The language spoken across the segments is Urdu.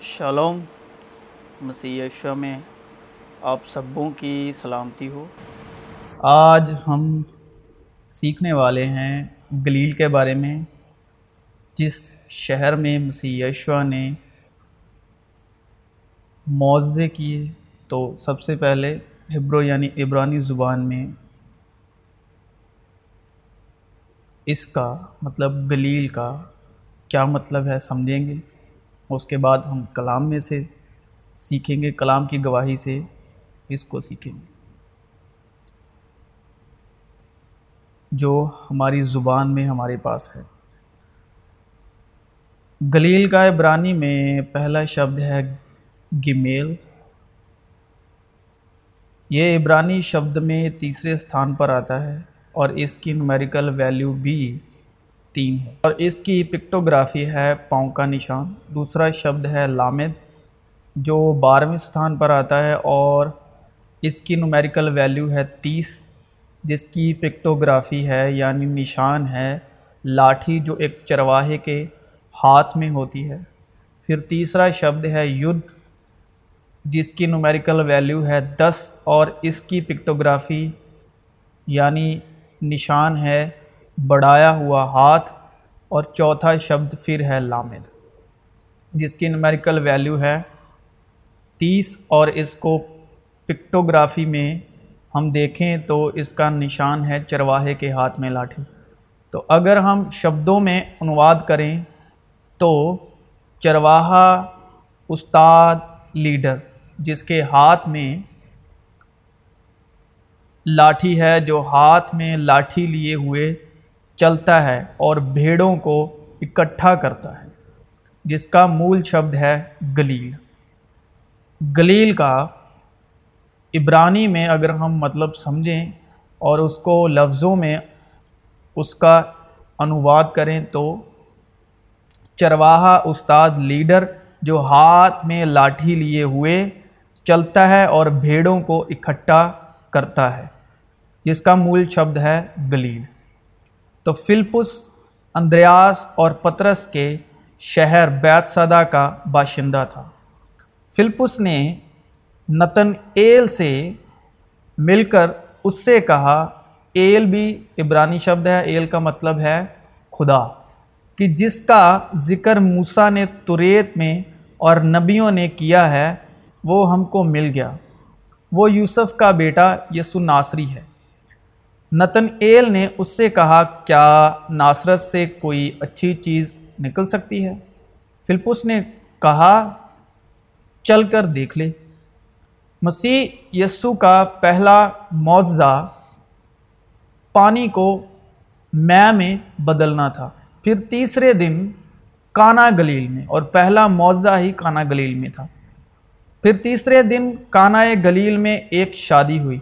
شالوم، مسیح یشوع میں آپ سبوں کی سلامتی ہو۔ آج ہم سیکھنے والے ہیں گلیل کے بارے میں، جس شہر میں مسیح یشوع نے معوضے کیے۔ تو سب سے پہلے ہبرو یعنی عبرانی زبان میں اس کا مطلب گلیل کا کیا مطلب ہے سمجھیں گے؟ اس کے بعد ہم کلام میں سے سیکھیں گے، کلام کی گواہی سے اس کو سیکھیں گے۔ جو ہماری زبان میں ہمارے پاس ہے۔ گلیل کا عبرانی میں پہلا شبد ہے گمیل۔ یہ عبرانی شبد میں تیسرے استھان پر آتا ہے اور اس کی نومیریکل ویلیو بھی تین ہے۔ اور اس کی پکٹوگرافی ہے پاؤں کا نشان۔ دوسرا شبد ہے لامد، جو بارہویں ستھان پر آتا ہے اور اس کی نومیریکل ویلیو ہے تیس، جس کی پکٹوگرافی ہے یعنی نشان ہے لاٹھی، جو ایک چرواہے کے ہاتھ میں ہوتی ہے۔ پھر تیسرا شبد ہے یدھ، جس کی نومیریکل ویلیو ہے دس، اور اس کی پکٹوگرافی یعنی نشان ہے بڑھایا ہوا ہاتھ اور چوتھا شبد پھر ہے لامد، جس کی نومیریکل ویلیو ہے تیس اور اس کو پکٹوگرافی میں ہم دیکھیں تو اس کا نشان ہے چرواہے کے ہاتھ میں لاٹھی۔ تو اگر ہم شبدوں میں انواد کریں تو چرواہا استاد لیڈر، جس کے ہاتھ میں لاٹھی ہے، جو ہاتھ میں لاٹھی لیے ہوئے چلتا ہے اور بھیڑوں کو اکٹھا کرتا ہے، جس کا مول شبد ہے گلیل۔ گلیل کا عبرانی میں اگر ہم مطلب سمجھیں اور اس کو لفظوں میں اس کا انواد کریں تو چرواہا استاد لیڈر جو ہاتھ میں لاٹھی لیے ہوئے چلتا ہے اور بھیڑوں کو اکٹھا کرتا ہے، جس کا مول شبد ہے گلیل۔ تو فلپس، اندریاس اور پترس کے شہر بیت صدا کا باشندہ تھا۔ فلپس نے نتن ایل سے مل کر اس سے کہا، ایل بھی عبرانی شبد ہے، ایل کا مطلب ہے خدا۔ کہ جس کا ذکر موسیٰ نے توریت میں اور نبیوں نے کیا ہے، وہ ہم کو مل گیا۔ وہ یوسف کا بیٹا یسو ناصری ہے۔ نتن ایل نے اس سے کہا، کیا ناصرت سے کوئی اچھی چیز نکل سکتی ہے؟ فلپس نے کہا، چل کر دیکھ لے۔ مسیح یسو کا پہلا معجزہ پانی کو میں میں بدلنا تھا۔ پھر تیسرے دن کانا گلیل میں، اور پہلا معجزہ ہی کانا گلیل میں تھا۔ پھر تیسرے دن کانا گلیل میں ایک شادی ہوئی۔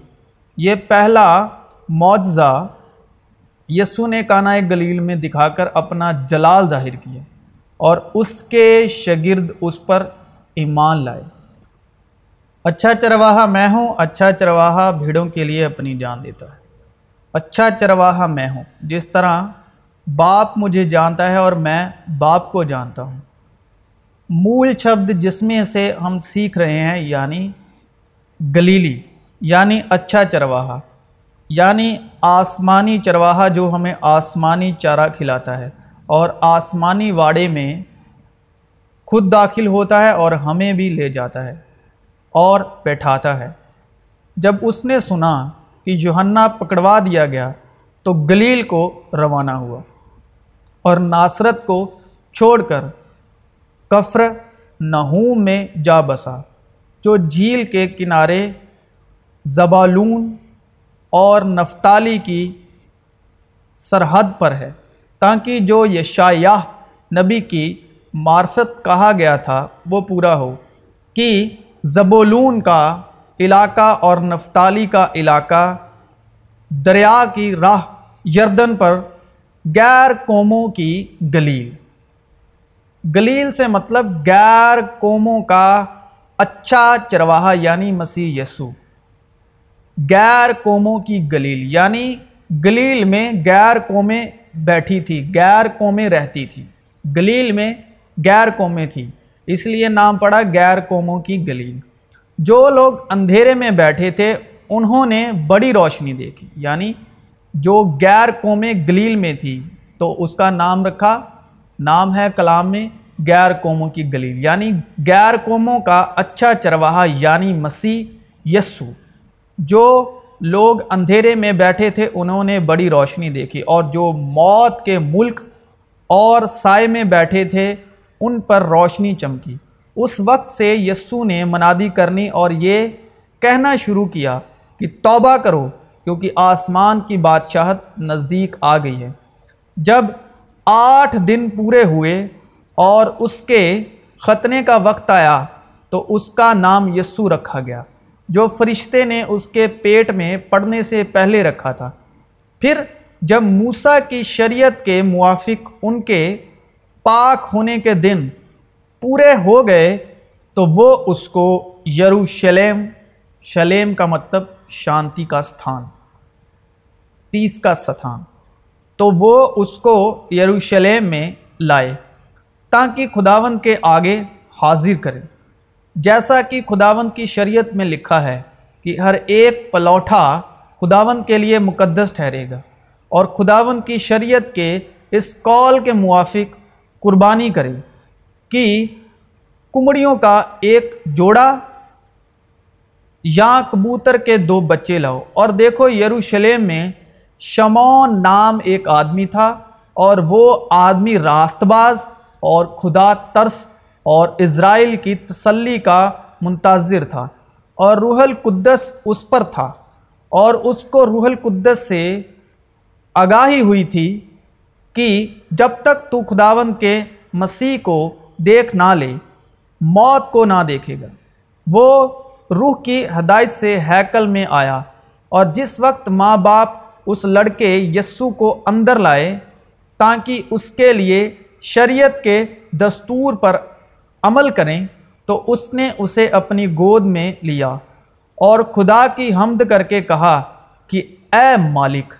یہ پہلا معجزہ یسو نے کانا گلیل میں دکھا کر اپنا جلال ظاہر کیا اور اس کے شگرد اس پر ایمان لائے۔ اچھا چرواہا میں ہوں اچھا چرواہا بھیڑوں کے لیے اپنی جان دیتا ہے۔ اچھا چرواہا میں ہوں، جس طرح باپ مجھے جانتا ہے اور میں باپ کو جانتا ہوں۔ مول شبد جس میں سے ہم سیکھ رہے ہیں یعنی گلیلی یعنی اچھا چرواہا۔ یعنی آسمانی چرواہا جو ہمیں آسمانی چارہ کھلاتا ہے اور آسمانی واڑے میں خود داخل ہوتا ہے اور ہمیں بھی لے جاتا ہے اور بیٹھاتا ہے۔ جب اس نے سنا کہ یوحنا پکڑوا دیا گیا تو گلیل کو روانہ ہوا اور ناصرت کو چھوڑ کر کفر نہوم میں جا بسا، جو جھیل کے کنارے زبالون اور نفتالی کی سرحد پر ہے، تاکہ جو یشایہ نبی کی معرفت کہا گیا تھا، وہ پورا ہو۔ کہ زبولون کا علاقہ اور نفتالی کا علاقہ دریا کی راہ یردن پر غیر قوموں کی گلیل۔ گلیل سے مطلب غیر قوموں کا اچھا چرواہا یعنی مسیح یسو غیر قوموں کی گلیل یعنی گلیل میں غیر قومیں بیٹھی تھی، غیر قومیں رہتی تھی۔ گلیل میں غیر قومیں تھی، اس لیے نام پڑا غیر قوموں کی گلیل۔ جو لوگ اندھیرے میں بیٹھے تھے، انہوں نے بڑی روشنی دیکھی یعنی جو غیر قومیں گلیل میں تھی، تو اس کا نام رکھا، نام ہے کلام میں غیر قوموں کی گلیل یعنی غیر قوموں کا اچھا چرواہا یعنی مسیح یسو۔ جو لوگ اندھیرے میں بیٹھے تھے، انہوں نے بڑی روشنی دیکھی اور جو موت کے ملک اور سائے میں بیٹھے تھے، ان پر روشنی چمکی۔ اس وقت سے یسو نے منادی کرنی اور یہ کہنا شروع کیا کہ توبہ کرو، کیونکہ آسمان کی بادشاہت نزدیک آ گئی ہے۔ جب آٹھ دن پورے ہوئے اور اس کے ختنے کا وقت آیا، تو اس کا نام یسو رکھا گیا۔ جو فرشتے نے اس کے پیٹ میں پڑھنے سے پہلے رکھا تھا۔ پھر جب موسیٰ کی شریعت کے موافق ان کے پاک ہونے کے دن پورے ہو گئے، تو وہ اس کو یروشلم شلیم کا مطلب شانتی کا ستھان پیس کا ستھان۔ تو وہ اس کو یروشلم میں لائے تاکہ خداون کے آگے حاضر کرے۔ جیسا کہ خداون کی شریعت میں لکھا ہے کہ ہر ایک پلوٹھا خداون کے لیے مقدس ٹھہرے گا اور خداون کی شریعت کے اس کال کے موافق قربانی کرے کہ کمڑیوں کا ایک جوڑا یا کبوتر کے دو بچے لاؤ۔ اور دیکھو یروشلم میں شمون نام ایک آدمی تھا اور وہ آدمی راست باز اور خدا ترس اور اسرائیل کی تسلی کا منتظر تھا اور روح القدس اس پر تھا اور اس کو روح القدس سے آگاہی ہوئی تھی کہ جب تک تو خداون کے مسیح کو دیکھ نہ لے، موت کو نہ دیکھے گا۔ وہ روح کی ہدایت سے ہیکل میں آیا اور جس وقت ماں باپ اس لڑکے یسو کو اندر لائے تاکہ اس کے لیے شریعت کے دستور پر عمل کریں تو اس نے اسے اپنی گود میں لیا اور خدا کی حمد کر کے کہا کہ اے مالک،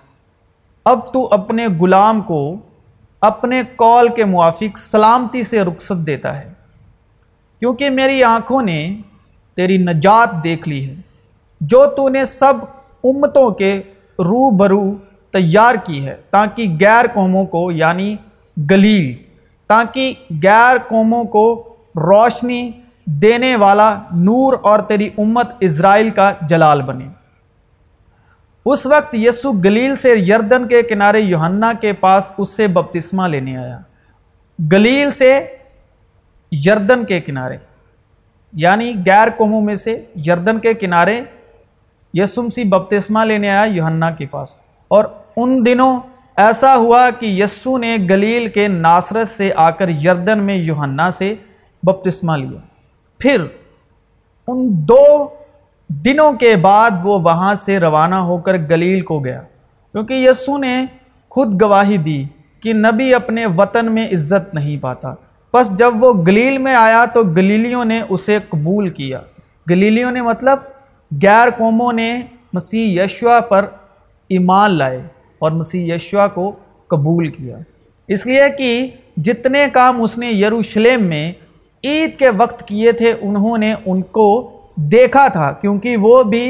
اب تو اپنے غلام کو اپنے کال کے موافق سلامتی سے رخصت دیتا ہے، کیونکہ میری آنکھوں نے تیری نجات دیکھ لی ہے، جو تو نے سب امتوں کے رو برو تیار کی ہے، تاکہ غیر قوموں کو یعنی گلیل، تاکہ غیر قوموں کو روشنی دینے والا نور اور تیری امت اسرائیل کا جلال بنے۔ اس وقت یسو گلیل سے یردن کے کنارے یوہنا کے پاس اس سے بپتسمہ لینے آیا۔ گلیل سے یردن کے کنارے یعنی غیر قوموں میں سے یردن کے کنارے یسمسی بپتسمہ لینے آیا یوہنا کے پاس۔ اور ان دنوں ایسا ہوا کہ یسو نے گلیل کے ناصرت سے آ کر یردن میں یوہنا سے بپتسمہ لیا۔ پھر ان دو دنوں کے بعد وہ وہاں سے روانہ ہو کر گلیل کو گیا۔ کیونکہ یسو نے خود گواہی دی کہ نبی اپنے وطن میں عزت نہیں پاتا۔ بس جب وہ گلیل میں آیا تو گلیلیوں نے اسے قبول کیا۔ گلیلیوں نے مطلب غیر قوموں نے مسیح یشوا پر ایمان لائے اور مسیح یشوا کو قبول کیا۔ اس لیے کہ جتنے کام اس نے یروشلم میں عید کے وقت کیے تھے، انہوں نے ان کو دیکھا تھا، کیونکہ وہ بھی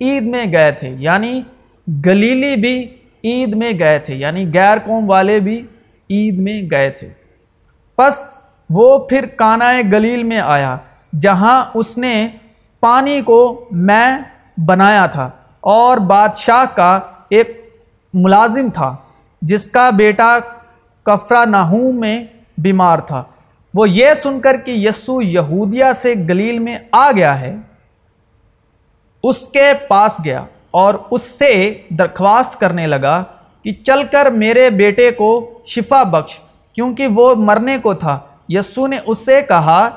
عید میں گئے تھے یعنی گلیلی بھی عید میں گئے تھے یعنی غیر قوم والے بھی عید میں گئے تھے۔ پس وہ پھر کانائے گلیل میں آیا، جہاں اس نے پانی کو میں بنایا تھا، اور بادشاہ کا ایک ملازم تھا، جس کا بیٹا کفرا ناہوم میں بیمار تھا۔ وہ یہ سن کر کہ یسو یہودیہ سے گلیل میں آ گیا ہے، اس کے پاس گیا اور اس سے درخواست کرنے لگا کہ چل کر میرے بیٹے کو شفا بخش، کیونکہ وہ مرنے کو تھا۔ یسو نے اس سے کہا،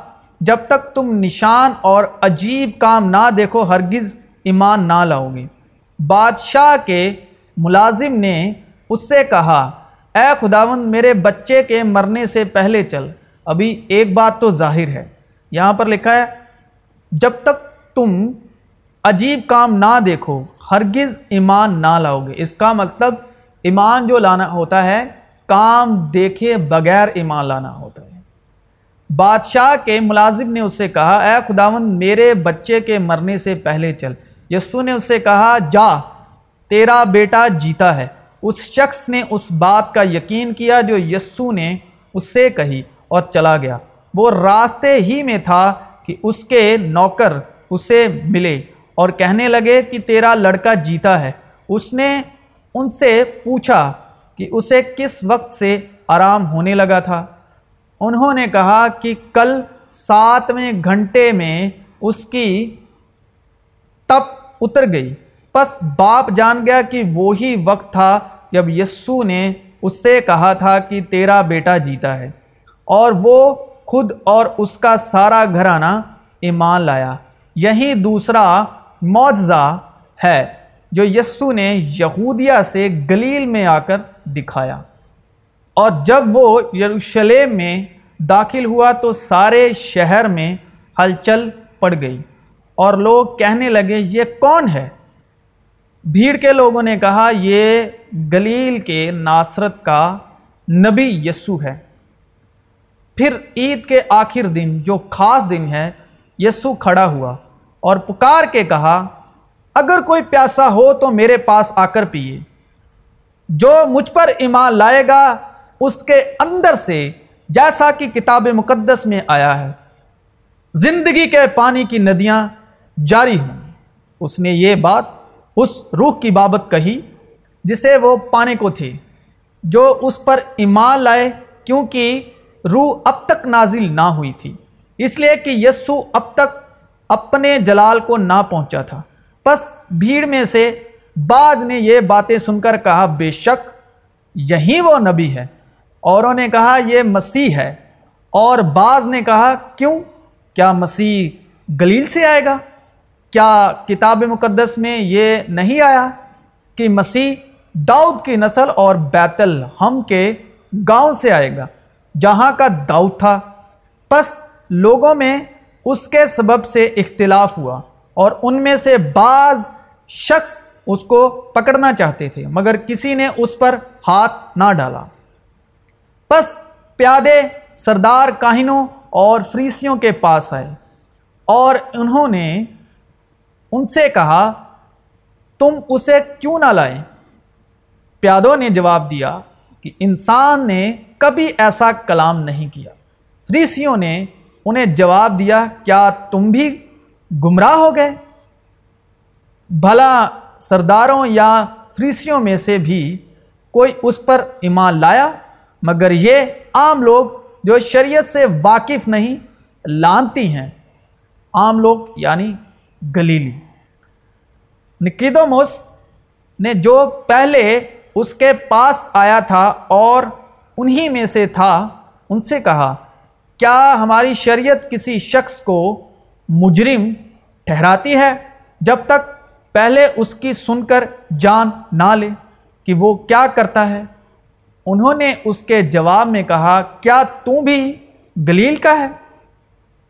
جب تک تم نشان اور عجیب کام نہ دیکھو، ہرگز ایمان نہ لاؤ گے۔ بادشاہ کے ملازم نے اس سے کہا، اے خداوند، میرے بچے کے مرنے سے پہلے چل۔ ابھی ایک بات تو ظاہر ہے۔ یہاں پر لکھا ہے، جب تک تم عجیب کام نہ دیکھو، ہرگز ایمان نہ لاؤ گے اس کا مطلب ایمان جو لانا ہوتا ہے، کام دیکھے بغیر ایمان لانا ہوتا ہے۔ بادشاہ کے ملازم نے اس سے کہا، اے خداوند، میرے بچے کے مرنے سے پہلے چل۔ یسو نے اس سے کہا، جا، تیرا بیٹا جیتا ہے۔ اس شخص نے اس بات کا یقین کیا جو یسو نے اس سے کہی۔ اور چلا گیا۔ وہ راستے ہی میں تھا کہ اس کے نوکر اسے ملے اور کہنے لگے کہ تیرا لڑکا جیتا ہے۔ اس نے ان سے پوچھا کہ اسے کس وقت سے آرام ہونے لگا تھا۔ انہوں نے کہا کہ کل ساتویں گھنٹے میں اس کی تپ اتر گئی۔ پس باپ جان گیا کہ وہی وقت تھا جب یسو نے اس سے کہا تھا کہ تیرا بیٹا جیتا ہے۔ اور وہ خود اور اس کا سارا گھرانہ ایمان لایا۔ یہی دوسرا معجزہ ہے جو یسو نے یہودیہ سے گلیل میں آ کر دکھایا۔ اور جب وہ یروشلم میں داخل ہوا تو سارے شہر میں ہلچل پڑ گئی اور لوگ کہنے لگے، یہ کون ہے؟ بھیڑ کے لوگوں نے کہا، یہ گلیل کے ناصرت کا نبی یسو ہے۔ پھر عید کے آخر دن جو خاص دن ہے، یسو کھڑا ہوا اور پکار کے کہا، اگر کوئی پیاسا ہو تو میرے پاس آ کر پیے جو مجھ پر ایمان لائے گا، اس کے اندر سے جیسا کہ کتاب مقدس میں آیا ہے، زندگی کے پانی کی ندیاں جاری ہوں۔ اس نے یہ بات اس روح کی بابت کہی، جسے وہ پانے کو تھے، جو اس پر ایمان لائے، کیونکہ روح اب تک نازل نہ ہوئی تھی۔ اس لیے کہ یسو اب تک اپنے جلال کو نہ پہنچا تھا۔ بس بھیڑ میں سے بعد نے یہ باتیں سن کر کہا، بے شک یہی وہ نبی ہے۔ اوروں نے کہا، یہ مسیح ہے۔ اور بعض نے کہا، کیوں؟ کیا مسیح گلیل سے آئے گا؟ کیا کتاب مقدس میں یہ نہیں آیا کہ مسیح داؤد کی نسل اور بیت الحم کے گاؤں سے آئے گا؟ جہاں کا داؤد تھا۔ پس لوگوں میں اس کے سبب سے اختلاف ہوا اور ان میں سے بعض شخص اس کو پکڑنا چاہتے تھے، مگر کسی نے اس پر ہاتھ نہ ڈالا۔ پس پیادے سردار کاہنوں اور فریسیوں کے پاس آئے اور انہوں نے ان سے کہا، تم اسے کیوں نہ لائے پیادوں نے جواب دیا کہ انسان نے کبھی ایسا کلام نہیں کیا۔ فریسیوں نے انہیں جواب دیا، کیا تم بھی گمراہ ہو گئے؟ بھلا سرداروں یا فریسیوں میں سے بھی کوئی اس پر ایمان لایا؟ مگر یہ عام لوگ جو شریعت سے واقف نہیں، لانتی ہیں۔ عام لوگ یعنی گلیلی۔ نکیدومس نے جو پہلے اس کے پاس آیا تھا اور انہی میں سے تھا، ان سے کہا، کیا ہماری شریعت کسی شخص کو مجرم ٹھہراتی ہے جب تک پہلے اس کی سن کر جان نہ لے کہ وہ کیا کرتا ہے؟ انہوں نے اس کے جواب میں کہا، کیا تو بھی گلیل کا ہے؟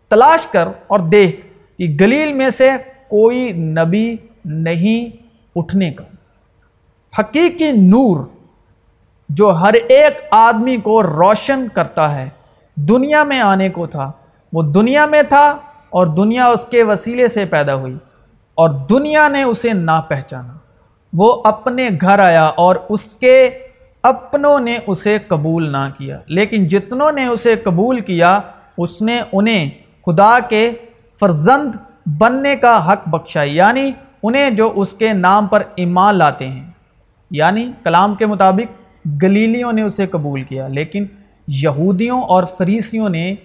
تلاش کر اور دیکھ کہ گلیل میں سے کوئی نبی نہیں اٹھنے کا۔ حقیقی نور جو ہر ایک آدمی کو روشن کرتا ہے، دنیا میں آنے کو تھا۔ وہ دنیا میں تھا اور دنیا اس کے وسیلے سے پیدا ہوئی اور دنیا نے اسے نہ پہچانا۔ وہ اپنے گھر آیا اور اس کے اپنوں نے اسے قبول نہ کیا۔ لیکن جتنوں نے اسے قبول کیا، اس نے انہیں خدا کے فرزند بننے کا حق بخشا یعنی انہیں جو اس کے نام پر ایمان لاتے ہیں۔ یعنی کلام کے مطابق گلیلیوں نے اسے قبول کیا، لیکن یہودیوں اور فریسیوں نے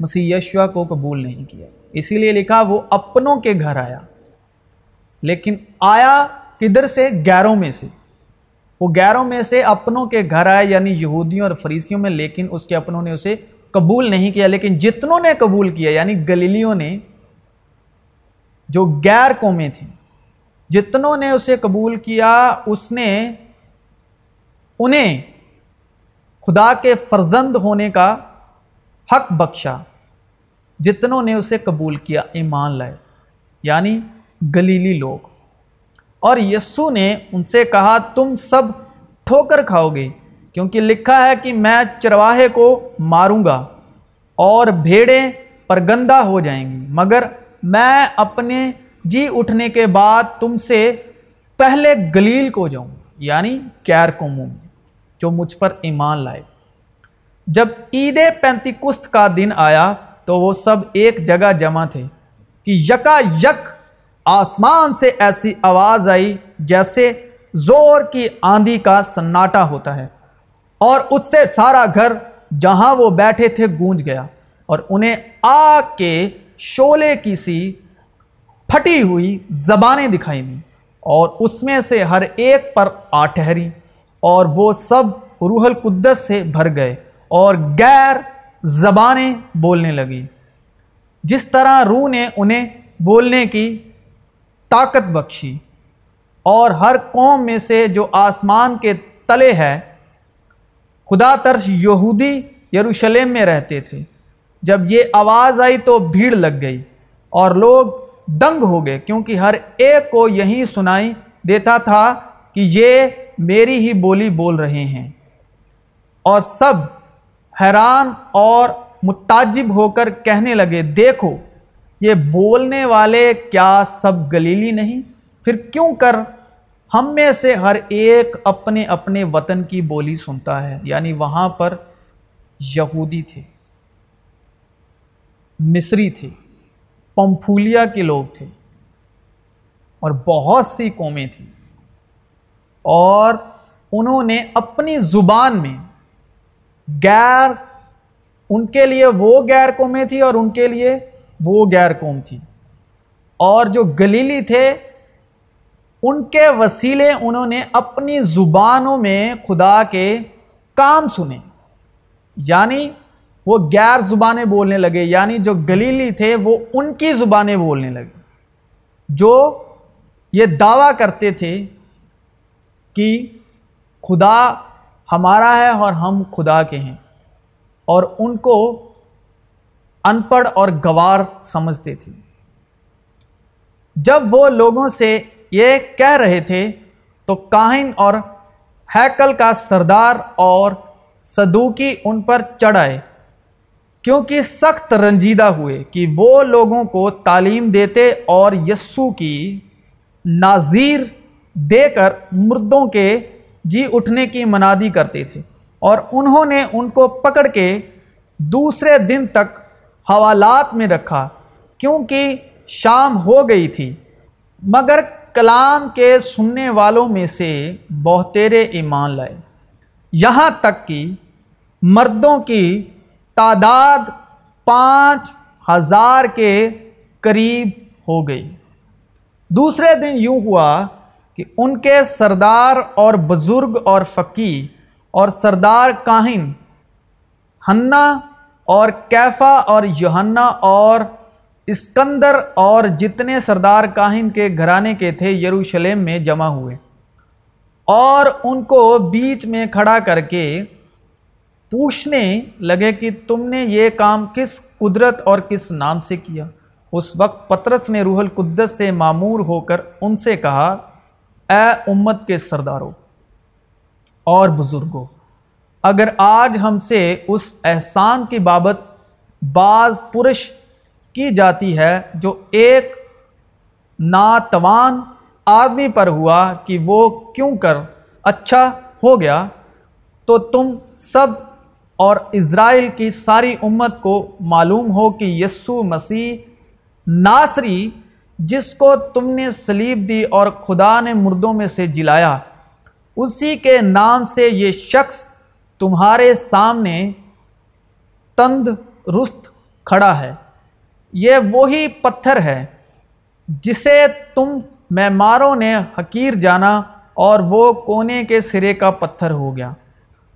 مسیح یشوا کو قبول نہیں کیا۔ اسی لیے لکھا، وہ اپنوں کے گھر آیا، لیکن آیا کدھر سے؟ گیروں میں سے۔ وہ گیروں میں سے اپنوں کے گھر آئے یعنی یہودیوں اور فریسیوں میں، لیکن اس کے اپنوں نے اسے قبول نہیں کیا۔ لیکن جتنوں نے قبول کیا یعنی گلیلیوں نے، جو غیر قومیں تھیں، جتنوں نے اسے قبول کیا، اس نے انہیں خدا کے فرزند ہونے کا حق بخشا، جتنوں نے اسے قبول کیا، ایمان لائے یعنی گلیلی لوگ۔ اور یسو نے ان سے کہا، تم سب ٹھوکر کھاؤ گے، کیونکہ لکھا ہے کہ میں چرواہے کو ماروں گا اور بھیڑیں پرگندہ ہو جائیں گی۔ مگر میں اپنے جی اٹھنے کے بعد تم سے پہلے گلیل کو جاؤں یعنی کیر قوموں میں جو مجھ پر ایمان لائے۔ جب عید پینتی کست کا دن آیا تو وہ سب ایک جگہ جمع تھے کہ یکا یک آسمان سے ایسی آواز آئی جیسے زور کی آندھی کا سناٹا ہوتا ہے اور اس سے سارا گھر جہاں وہ بیٹھے تھے گونج گیا اور انہیں آگ کے شولے کی سی پھٹی ہوئی زبانیں دکھائی دیں اور اس میں سے ہر ایک پر آ ٹھہری۔ اور وہ سب روح القدس سے بھر گئے اور غیر زبانیں بولنے لگی جس طرح روح نے انہیں بولنے کی طاقت بخشی اور ہر قوم میں سے جو آسمان کے تلے ہے، خدا ترش یہودی یروشلم میں رہتے تھے۔ جب یہ آواز آئی تو بھیڑ لگ گئی اور لوگ دنگ ہو گئے کیونکہ ہر ایک کو یہی سنائی دیتا تھا کہ یہ میری ہی بولی بول رہے ہیں۔ اور سب حیران اور متعجب ہو کر کہنے لگے، دیکھو، یہ بولنے والے کیا سب گلیلی نہیں؟ پھر کیوں کر ہم میں سے ہر ایک اپنے اپنے وطن کی بولی سنتا ہے؟ یعنی وہاں پر یہودی تھے، مصری تھے پمفولیا کے لوگ تھے اور بہت سی قومیں تھیں۔ اور انہوں نے اپنی زبان میں غیر، ان کے لیے وہ غیر قومیں تھی اور ان کے لیے وہ غیر قوم تھی اور جو گلیلی تھے، ان کے وسیلے انہوں نے اپنی زبانوں میں خدا کے کام سنے۔ یعنی وہ غیر زبانیں بولنے لگے یعنی جو گلیلی تھے، وہ ان کی زبانیں بولنے لگے۔ جو یہ دعویٰ کرتے تھے کہ خدا ہمارا ہے اور ہم خدا کے ہیں اور ان کو ان پڑھ اور گوار سمجھتے تھے۔ جب وہ لوگوں سے یہ کہہ رہے تھے تو کاہن اور ہیکل کا سردار اور صدوقی ان پر چڑھ آئے، کیونکہ سخت رنجیدہ ہوئے کہ وہ لوگوں کو تعلیم دیتے اور یسو کی ناظیر دے کر مردوں کے جی اٹھنے کی منادی کرتے تھے اور انہوں نے ان کو پکڑ کے دوسرے دن تک حوالات میں رکھا کیونکہ شام ہو گئی تھی۔ مگر کلام کے سننے والوں میں سے بہترے ایمان لائے۔ یہاں تک کہ مردوں کی تعداد پانچ ہزار کے قریب ہو گئی۔ دوسرے دن یوں ہوا کہ ان کے سردار اور بزرگ اور فقی اور سردار کاہن، ہنا اور کیفا اور یوہنا اور اسکندر اور جتنے سردار کاہن کے گھرانے کے تھے یروشلم میں جمع ہوئے۔ اور ان کو بیچ میں کھڑا کر کے پوچھنے لگے کہ تم نے یہ کام کس قدرت اور کس نام سے کیا؟ اس وقت پترس نے روح القدس سے معمور ہو کر ان سے کہا اے امت کے سرداروں اور بزرگوں، اگر آج ہم سے اس احسان کی بابت بعض پرش کی جاتی ہے جو ایک ناتوان آدمی پر ہوا کہ وہ کیوں کر اچھا ہو گیا، تو تم سب اور اسرائیل کی ساری امت کو معلوم ہو کہ یسو مسیح ناصری جس کو تم نے سلیب دی اور خدا نے مردوں میں سے جلایا، اسی کے نام سے یہ شخص تمہارے سامنے تند رست کھڑا ہے۔ یہ وہی پتھر ہے جسے تم معماروں نے حقیر جانا اور وہ کونے کے سرے کا پتھر ہو گیا۔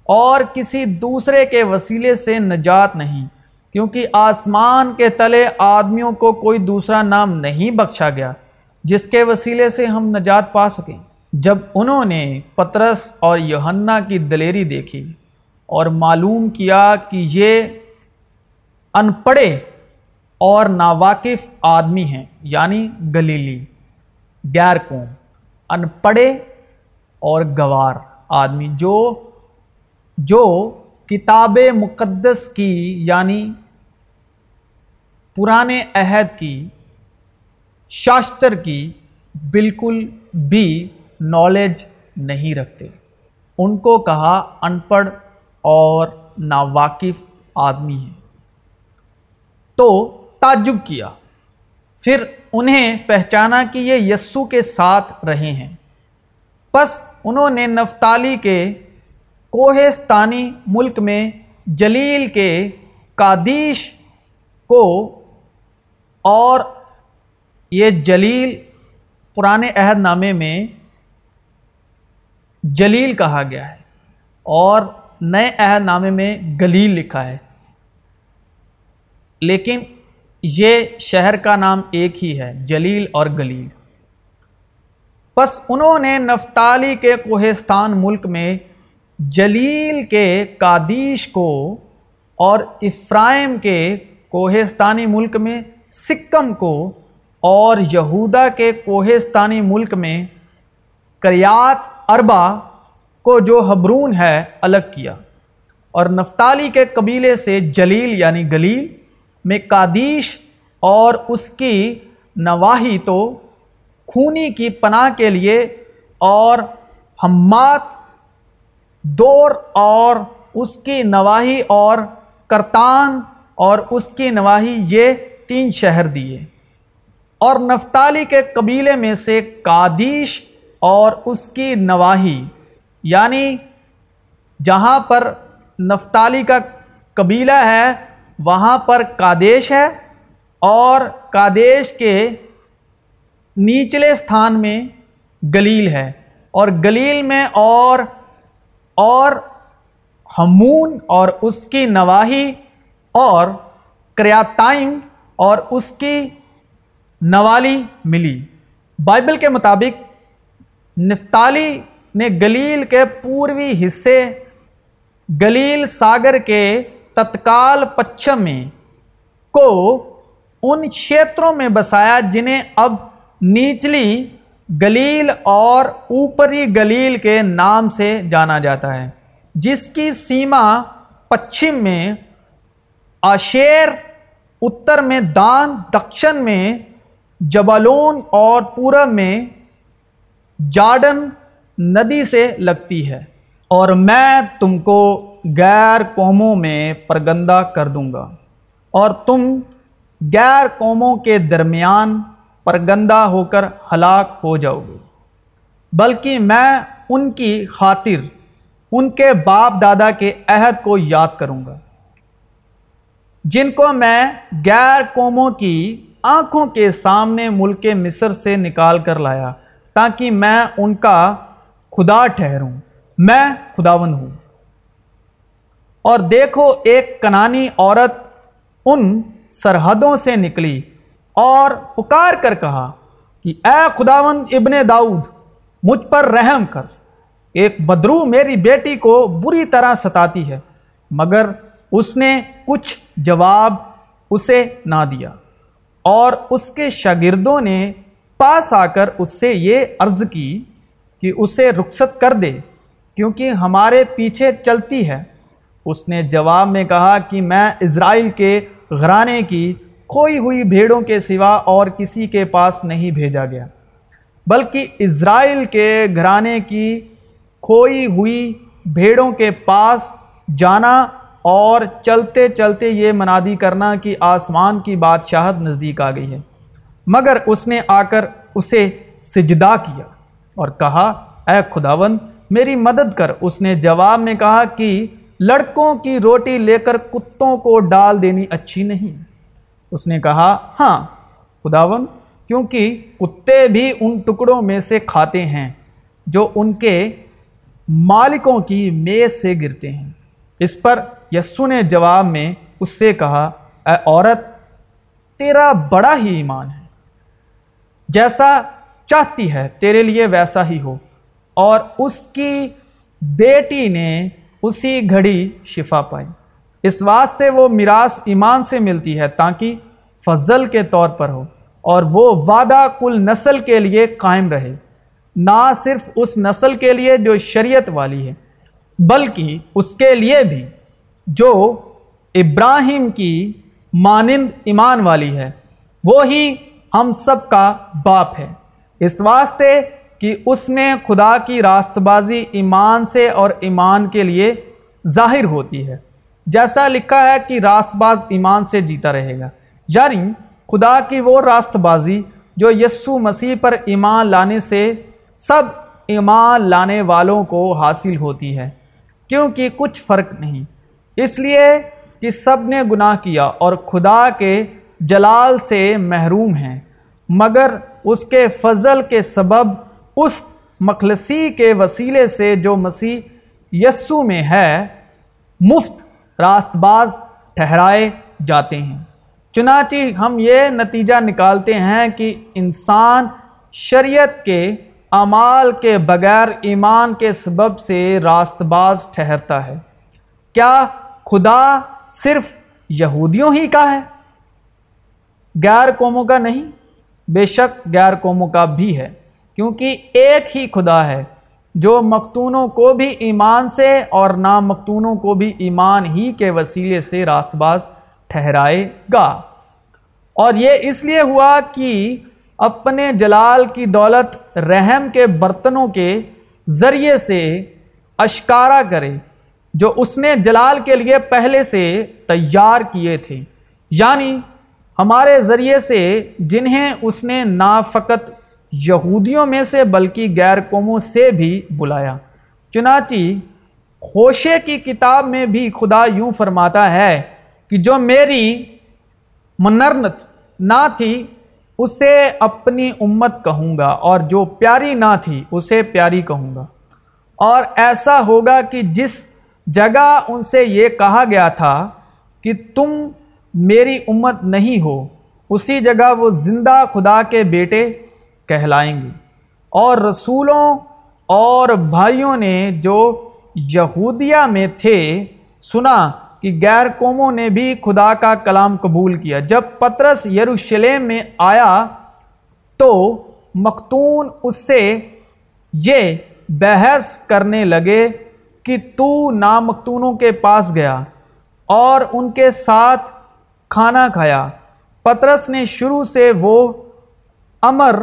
اور کسی دوسرے کے وسیلے سے نجات نہیں۔ کیونکہ آسمان کے تلے آدمیوں کو کوئی دوسرا نام نہیں بخشا گیا، جس کے وسیلے سے ہم نجات پا سکیں۔ جب انہوں نے پترس اور یوہنا کی دلیری دیکھی اور معلوم کیا کہ یہ ان پڑھے اور ناواقف آدمی ہیں یعنی گلیلی، غیر قوم، ان پڑھے اور گوار آدمی، جو جو کتاب مقدس کی یعنی پرانے عہد کی، شاستر کی بالکل بھی نالج نہیں رکھتے۔ ان کو کہا ان پڑھ اور ناواقف آدمی ہے۔ تو تعجب کیا۔ پھر انہیں پہچانا کہ یہ یسو کے ساتھ رہے ہیں۔ پس انہوں نے نفتالی کے کوہستانی ملک میں جلیل کے قادیش کو اور یہ جلیل پرانے عہد نامے میں جلیل کہا گیا ہے اور نئے عہد نامے میں گلیل لکھا ہے۔ لیکن یہ شہر کا نام ایک ہی ہے، جلیل اور گلیل۔ پس انہوں نے نفتالی کے کوہستان ملک میں جلیل کے قادیش کو اور افرائم کے کوہستانی ملک میں، سکم کو اور یہودا کے کوہستانی ملک میں کریات اربا کو جو حبرون ہے، الگ کیا۔ اور نفتالی کے قبیلے سے جلیل یعنی گلیل میں قادیش اور اس کی نواحی تو خونی کی پناہ کے لیے اور ہمات دور اور اس کی نواحی اور کرتان اور اس کی نواحی یہ تین شہر دیے۔ اور نفتالی کے قبیلے میں سے قادیش اور اس کی نواحی یعنی جہاں پر نفتالی کا قبیلہ ہے، وہاں پر کادیش ہے۔ اور کادیش کے نچلے استھان میں گلیل ہے۔ اور گلیل میں اور اور ہمون اور اس کی نواحی اور کریاتائم اور اس کی نوالی ملی۔ بائبل کے مطابق نفتالی نے گلیل کے پوروی حصے، گلیل ساگر کے تتکال پچھم میں کو ان چھیتروں میں بسایا جنہیں اب نیچلی گلیل اور اوپری گلیل کے نام سے جانا جاتا ہے، جس کی سیما پچھم میں، آشیر اتر میں دان، دکشن میں، جبالون اور پورب میں جارڈن ندی سے لگتی ہے۔ اور میں تم کو غیر قوموں میں پرگندہ کر دوں گا۔ اور تم غیر قوموں کے درمیان پرگندہ ہو کر ہلاک ہو جاؤ گے۔ بلکہ میں ان کی خاطر، ان کے باپ دادا کے عہد کو یاد کروں گا۔ جن کو میں غیر قوموں کی آنکھوں کے سامنے ملک مصر سے نکال کر لایا، تاکہ میں ان کا خدا ٹھہروں، میں خداون ہوں۔ اور دیکھو، ایک کنانی عورت ان سرحدوں سے نکلی۔ اور پکار کر کہا کہ اے خداون ابن داؤد، مجھ پر رحم کر۔ ایک بدرو میری بیٹی کو بری طرح ستاتی ہے، مگر اس نے کچھ جواب اسے نہ دیا۔ اور اس کے شاگردوں نے پاس آ کر اس سے یہ عرض کی کہ اسے رخصت کر دے، کیونکہ ہمارے پیچھے چلتی ہے۔ اس نے جواب میں کہا کہ میں اسرائیل کے غرانے کی کھوئی ہوئی بھیڑوں کے سوا اور کسی کے پاس نہیں بھیجا گیا، بلکہ اسرائیل کے گھرانے کی کھوئی ہوئی بھیڑوں کے پاس جانا اور چلتے چلتے یہ منادی کرنا کہ آسمان کی بادشاہت نزدیک آ گئی ہے۔ مگر اس نے آ کر اسے سجدہ کیا اور کہا، اے خداون میری مدد کر۔ اس نے جواب میں کہا کہ لڑکوں کی روٹی لے کر کتوں کو ڈال دینی اچھی نہیں۔ اس نے کہا ہاں خداون، کیونکہ کتے بھی ان ٹکڑوں میں سے کھاتے ہیں جو ان کے مالکوں کی میز سے گرتے ہیں۔ اس پر یسو نے جواب میں اس سے کہا، اے عورت، تیرا بڑا ہی ایمان ہے۔ جیسا چاہتی ہے، تیرے لیے ویسا ہی ہو۔ اور اس کی بیٹی نے اسی گھڑی شفا پائی۔ اس واسطے وہ میراث ایمان سے ملتی ہے تاکہ فضل کے طور پر ہو اور وہ وعدہ کل نسل کے لیے قائم رہے۔ نہ صرف اس نسل کے لیے جو شریعت والی ہے، بلکہ اس کے لیے بھی۔ جو ابراہیم کی مانند ایمان والی ہے، وہی ہم سب کا باپ ہے۔ اس واسطے کہ اس میں خدا کی راست بازی ایمان سے اور ایمان کے لیے ظاہر ہوتی ہے۔ جیسا لکھا ہے کہ راست باز ایمان سے جیتا رہے گا۔ یعنی خدا کی وہ راست بازی جو یسو مسیح پر ایمان لانے سے سب ایمان لانے والوں کو حاصل ہوتی ہے، کیونکہ کچھ فرق نہیں۔ اس لیے کہ سب نے گناہ کیا اور خدا کے جلال سے محروم ہیں، مگر اس کے فضل کے سبب اس مخلصی کے وسیلے سے جو مسیح یسو میں ہے، مفت راست باز ٹھہرائے جاتے ہیں۔ چنانچہ ہم یہ نتیجہ نکالتے ہیں کہ انسان شریعت کے اعمال کے بغیر ایمان کے سبب سے راست باز ٹھہرتا ہے۔ کیا خدا صرف یہودیوں ہی کا ہے؟ غیر قوموں کا نہیں، بے شک غیر قوموں کا بھی ہے، کیونکہ ایک ہی خدا ہے۔ جو مقتونوں کو بھی ایمان سے اور نامقتونوں کو بھی ایمان ہی کے وسیلے سے راست باز ٹھہرائے گا۔ اور یہ اس لیے ہوا کہ اپنے جلال کی دولت رحم کے برتنوں کے ذریعے سے اشکارا کرے، جو اس نے جلال کے لیے پہلے سے تیار کیے تھے۔ یعنی ہمارے ذریعے سے جنہیں اس نے نا فقط یہودیوں میں سے بلکہ غیر قوموں سے بھی بلایا۔ چنانچہ، خوشے کی کتاب میں بھی خدا یوں فرماتا ہے کہ جو میری منرنت نہ تھی، اسے اپنی امت کہوں گا اور جو پیاری نہ تھی، اسے پیاری کہوں گا۔ اور ایسا ہوگا کہ جس جگہ ان سے یہ کہا گیا تھا کہ تم میری امت نہیں ہو، اسی جگہ وہ زندہ خدا کے بیٹے کہلائیں گے۔ اور رسولوں اور بھائیوں نے جو یہودیہ میں تھے، سنا کہ غیر قوموں نے بھی خدا کا کلام قبول کیا۔ جب پترس یروشلم میں آیا تو مختون اس سے یہ بحث کرنے لگے کہ تو نامختونوں کے پاس گیا اور ان کے ساتھ کھانا کھایا۔ پترس نے شروع سے وہ امر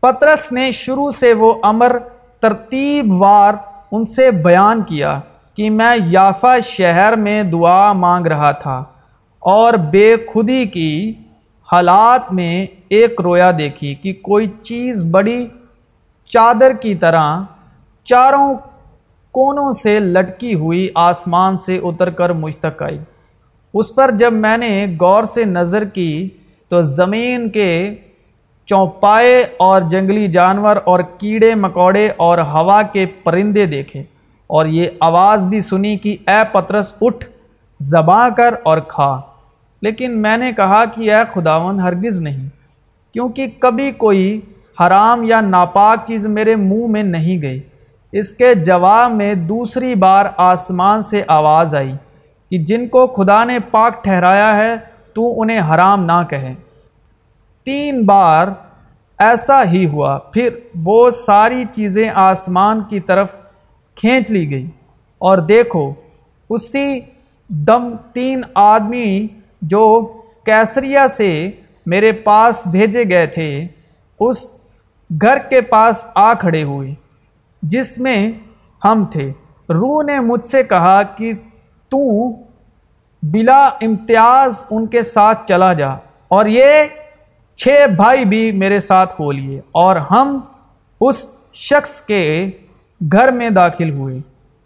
پترس نے شروع سے وہ امر ترتیب وار ان سے بیان کیا کہ میں یافا شہر میں دعا مانگ رہا تھا اور بے خودی کی حالات میں ایک رویا دیکھی کہ کوئی چیز بڑی چادر کی طرح چاروں کونوں سے لٹکی ہوئی آسمان سے اتر کر مجھ تک آئی۔ اس پر جب میں نے غور سے نظر کی تو زمین کے چوپائے اور جنگلی جانور اور کیڑے مکوڑے اور ہوا کے پرندے دیکھے اور یہ آواز بھی سنی کہ اے پترس، اٹھ، زباں کر اور کھا۔ لیکن میں نے کہا کہ اے خداون ہرگز نہیں، کیونکہ کبھی کوئی حرام یا ناپاک چیز میرے منہ میں نہیں گئی۔ اس کے جواب میں دوسری بار آسمان سے آواز آئی کہ جن کو خدا نے پاک ٹھہرایا ہے، تو انہیں حرام نہ کہے۔ تین بار ایسا ہی ہوا۔ پھر وہ ساری چیزیں آسمان کی طرف کھینچ لی گئی اور دیکھو، اسی دم تین آدمی جو کیسریا سے میرے پاس بھیجے گئے تھے، اس گھر کے پاس آ کھڑے ہوئے، جس میں ہم تھے۔ روح نے مجھ سے کہا کہ تو بلا امتیاز ان کے ساتھ چلا جا۔ اور یہ چھ بھائی بھی میرے ساتھ ہو لیے اور ہم اس شخص کے گھر میں داخل ہوئے۔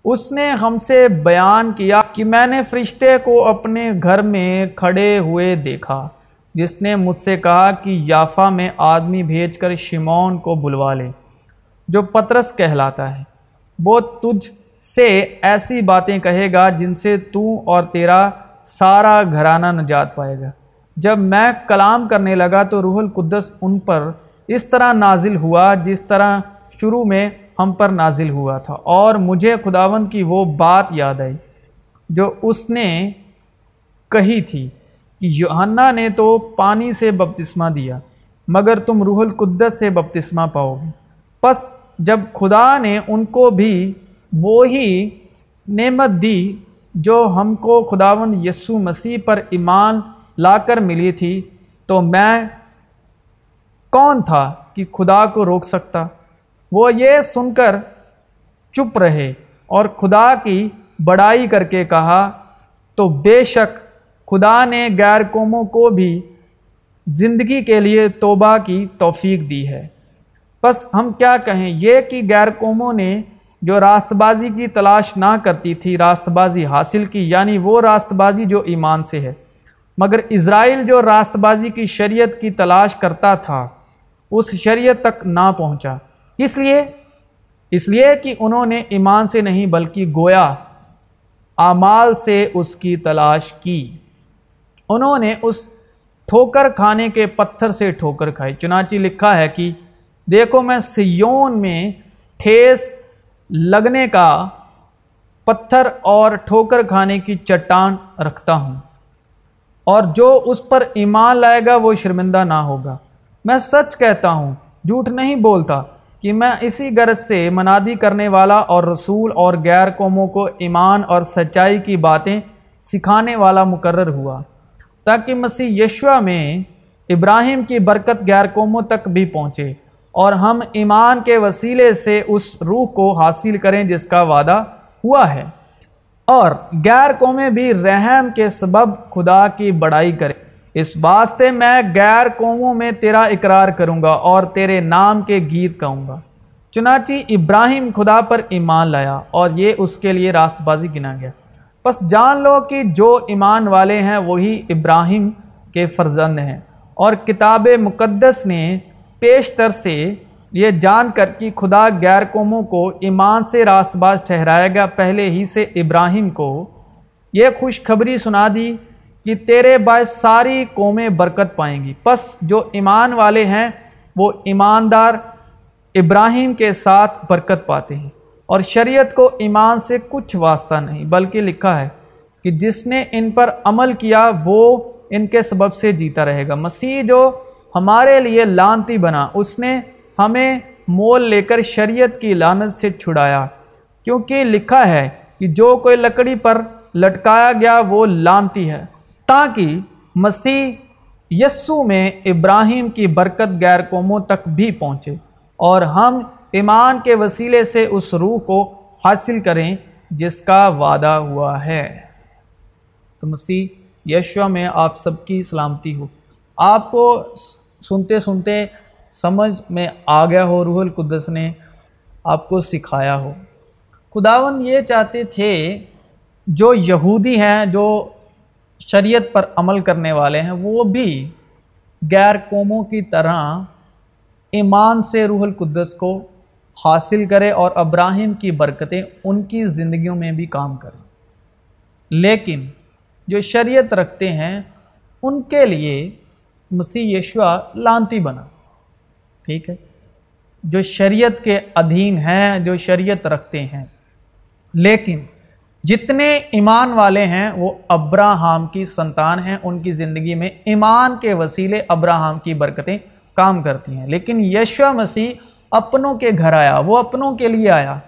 اس نے ہم سے بیان کیا کہ میں نے فرشتے کو اپنے گھر میں کھڑے ہوئے دیکھا، جس نے مجھ سے کہا کہ یافا میں آدمی بھیج کر شمون کو بلوا لے، جو پترس کہلاتا ہے۔ وہ تجھ سے ایسی باتیں کہے گا جن سے تو اور تیرا سارا گھرانہ نجات پائے گا۔ جب میں کلام کرنے لگا تو روح القدس ان پر اس طرح نازل ہوا جس طرح شروع میں ہم پر نازل ہوا تھا۔ اور مجھے خداون کی وہ بات یاد آئی جو اس نے کہی تھی کہ یوحنا نے تو پانی سے بپتسمہ دیا، مگر تم روح القدس سے بپتسمہ پاؤ گے۔ پس جب خدا نے ان کو بھی وہی نعمت دی جو ہم کو خداوند یسو مسیح پر ایمان لا کر ملی تھی تو میں کون تھا کہ خدا کو روک سکتا؟ وہ یہ سن کر چپ رہے اور خدا کی بڑائی کر کے کہا، تو بے شک خدا نے غیر قوموں کو بھی زندگی کے لیے توبہ کی توفیق دی ہے۔ بس ہم کیا کہیں؟ یہ کہ غیر قوموں نے جو راست بازی کی تلاش نہ کرتی تھی راست بازی حاصل کی یعنی وہ راست بازی جو ایمان سے ہے۔ مگر اسرائیل جو راست بازی کی شریعت کی تلاش کرتا تھا، اس شریعت تک نہ پہنچا۔ اس لیے اس لیے کہ انہوں نے ایمان سے نہیں بلکہ گویا اعمال سے اس کی تلاش کی۔ انہوں نے اس ٹھوکر کھانے کے پتھر سے ٹھوکر کھائی چنانچہ لکھا ہے کہ، دیکھو میں سیون میں ٹھیس لگنے کا پتھر اور ٹھوکر کھانے کی چٹان رکھتا ہوں۔ اور جو اس پر ایمان لائے گا وہ شرمندہ نہ ہوگا۔ میں سچ کہتا ہوں، جھوٹ نہیں بولتا کہ میں اسی غرض سے منادی کرنے والا اور رسول اور غیر قوموں کو ایمان اور سچائی کی باتیں سکھانے والا مقرر ہوا، تاکہ مسیح یشوا میں ابراہیم کی برکت غیر قوموں تک بھی پہنچے اور ہم ایمان کے وسیلے سے اس روح کو حاصل کریں جس کا وعدہ ہوا ہے۔ اور غیر قومیں بھی رحم کے سبب خدا کی بڑائی کریں۔ اس واسطے میں غیر قوموں میں تیرا اقرار کروں گا اور تیرے نام کے گیت کہوں گا۔ چنانچہ ابراہیم خدا پر ایمان لایا اور یہ اس کے لیے راست بازی گنا گیا۔ بس جان لو کہ جو ایمان والے ہیں وہی ابراہیم کے فرزند ہیں۔ اور کتاب مقدس نے پیشتر سے یہ جان کر کہ خدا غیر قوموں کو ایمان سے راست باز ٹھہرائے گا پہلے ہی سے ابراہیم کو۔ یہ خوشخبری سنا دی کہ تیرے باعث ساری قومیں برکت پائیں گی۔ پس جو ایمان والے ہیں، وہ ایماندار ابراہیم کے ساتھ برکت پاتے ہیں۔ اور شریعت کو ایمان سے کچھ واسطہ نہیں، بلکہ لکھا ہے کہ جس نے ان پر عمل کیا، وہ ان کے سبب سے جیتا رہے گا۔ مسیح جو ہمارے لیے لانتی بنا، اس نے ہمیں مول لے کر شریعت کی لانت سے چھڑایا۔ کیونکہ لکھا ہے کہ جو کوئی لکڑی پر لٹکایا گیا وہ لانتی ہے، تاکہ مسیح یسو میں ابراہیم کی برکت غیر قوموں تک بھی پہنچے اور ہم ایمان کے وسیلے سے اس روح کو حاصل کریں جس کا وعدہ ہوا ہے۔ تو مسیح یشو میں آپ سب کی سلامتی ہو۔ آپ کو سنتے سنتے سمجھ میں آ گیا ہو، روح القدس نے آپ کو سکھایا ہو۔ خداون یہ چاہتے تھے جو یہودی ہیں، جو شریعت پر عمل کرنے والے ہیں، وہ بھی غیر قوموں کی طرح ایمان سے روح القدس کو حاصل کرے اور ابراہیم کی برکتیں ان کی زندگیوں میں بھی کام کریں۔ لیکن جو شریعت رکھتے ہیں، ان کے لیے مسیح یشوا لانتی بنا۔ ٹھیک ہے؟ جو شریعت کے ادھین ہیں، جو شریعت رکھتے ہیں۔ لیکن جتنے ایمان والے ہیں، وہ ابراہم کی سنتان ہیں۔ ان کی زندگی میں ایمان کے وسیلے ابراہم کی برکتیں کام کرتی ہیں۔ لیکن یشو مسیح اپنوں کے گھر آیا، وہ اپنوں کے لیے آیا۔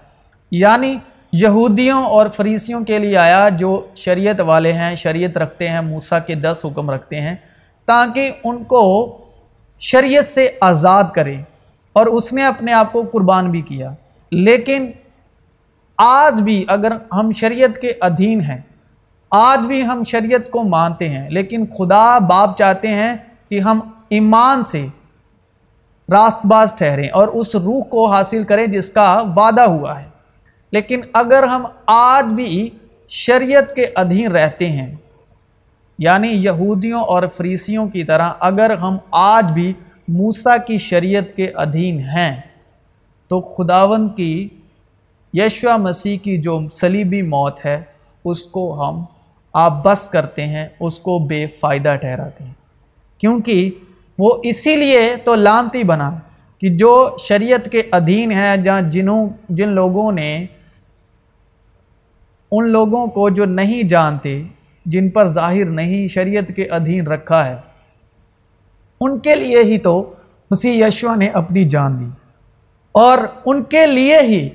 یعنی یہودیوں اور فریسیوں کے لیے آیا، جو شریعت والے ہیں، شریعت رکھتے ہیں، موسیٰ کے دس حکم رکھتے ہیں، تاکہ ان کو شریعت سے آزاد کرے اور اس نے اپنے آپ کو قربان بھی کیا۔ لیکن آج بھی اگر ہم شریعت کے ادھین ہیں، آج بھی ہم شریعت کو مانتے ہیں، لیکن خدا باپ چاہتے ہیں کہ ہم ایمان سے راست باز ٹھہریں اور اس روح کو حاصل کریں جس کا وعدہ ہوا ہے۔ لیکن اگر ہم آج بھی شریعت کے ادھین رہتے ہیں یعنی یہودیوں اور فریسیوں کی طرح اگر ہم آج بھی موسیٰ کی شریعت کے ادھین ہیں، تو خداون کی یشوا مسیح کی جو صلیبی موت ہے، اس کو ہم آپ بس کرتے ہیں، اس کو بے فائدہ ٹھہراتے ہیں۔ کیونکہ وہ اسی لیے تو لانتی بنا کہ جو شریعت کے ادھین ہیں، جہاں جنہوں جن لوگوں نے ان لوگوں کو جو نہیں جانتے جن پر ظاہر نہیں، شریعت کے ادھین رکھا ہے۔ ان کے لیے ہی تو مسیح یشوا نے اپنی جان دی۔ اور ان کے لیے ہی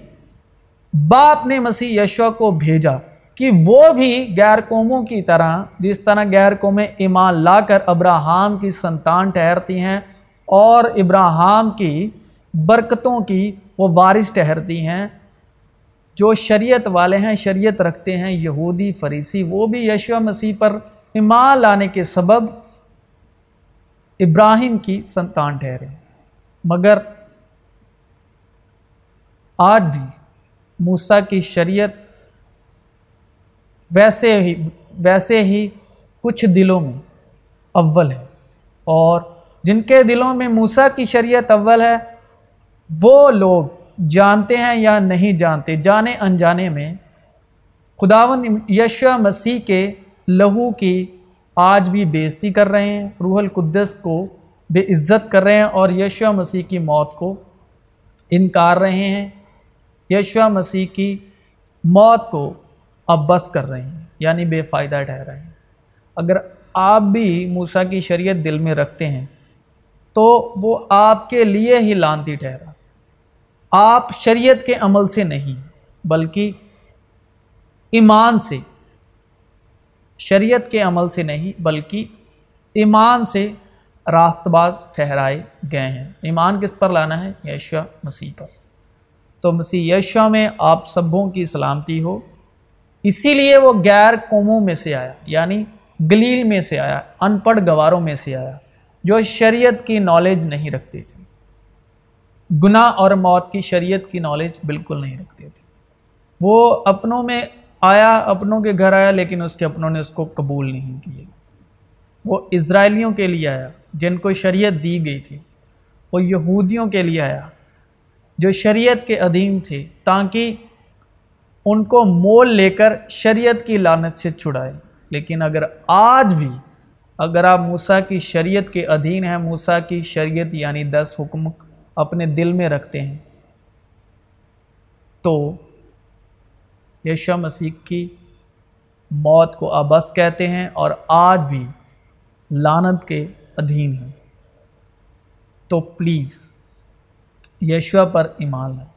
باپ نے مسیح یشوا کو بھیجا کہ وہ بھی غیر قوموں کی طرح، جس طرح غیر قومیں ایمان لا کر ابراہم کی سنتان ٹھہرتی ہیں اور ابراہم کی برکتوں کی وہ وارث ٹھہرتی ہیں جو شریعت والے ہیں، شریعت رکھتے ہیں، یہودی، فریسی، وہ بھی یشو مسیح پر ایمان لانے کے سبب ابراہیم کی سنتان ٹھہرے۔ مگر آج بھی موسیٰ کی شریعت ویسے ہی ویسے ہی کچھ دلوں میں اول ہے۔ اور جن کے دلوں میں موسیٰ کی شریعت اول ہے، وہ لوگ جانتے ہیں یا نہیں جانتے، جانے انجانے میں خداون یشو مسیح کے لہو کی آج بھی بےزتی کر رہے ہیں، روح القدس کو بے عزت کر رہے ہیں اور یشو مسیح کی موت کو انکار رہے ہیں۔ یشو مسیح کی موت کو اب بس کر رہے ہیں یعنی بے فائدہ ٹھہر رہے ہیں۔ اگر آپ بھی موسیٰ کی شریعت دل میں رکھتے ہیں تو وہ آپ کے لیے ہی لانتی ٹھہرا۔ آپ شریعت کے عمل سے نہیں، بلکہ ایمان سے۔ شریعت کے عمل سے نہیں، بلکہ ایمان سے راست باز ٹھہرائے گئے ہیں۔ ایمان کس پر لانا ہے؟ یشوا مسیح پر۔ تو مسیح یشوا میں آپ سبوں کی سلامتی ہو۔ اسی لیے وہ غیر قوموں میں سے آیا یعنی گلیل میں سے آیا، ان پڑھ گواروں میں سے آیا، جو شریعت کی نالج نہیں رکھتے تھے۔ گناہ اور موت کی شریعت کی نالج بالکل نہیں رکھتے تھے وہ اپنوں میں آیا، اپنوں کے گھر آیا، لیکن اس کے اپنوں نے اس کو قبول نہیں کیے وہ اسرائیلیوں کے لیے آیا، جن کو شریعت دی گئی تھی۔ وہ یہودیوں کے لیے آیا، جو شریعت کے ادھیم تھے، تاکہ ان کو مول لے کر شریعت کی لانت سے چھڑائے۔ لیکن اگر آج بھی، اگر آپ موسیٰ کی شریعت کے ادھین ہیں، موسیٰ کی شریعت یعنی دس حکم اپنے دل میں رکھتے ہیں۔ تو یشا مسیح کی موت کو ابس کہتے ہیں اور آج بھی لانت کے ادھین ہیں۔ تو پلیز یشوا پر ایمان لیں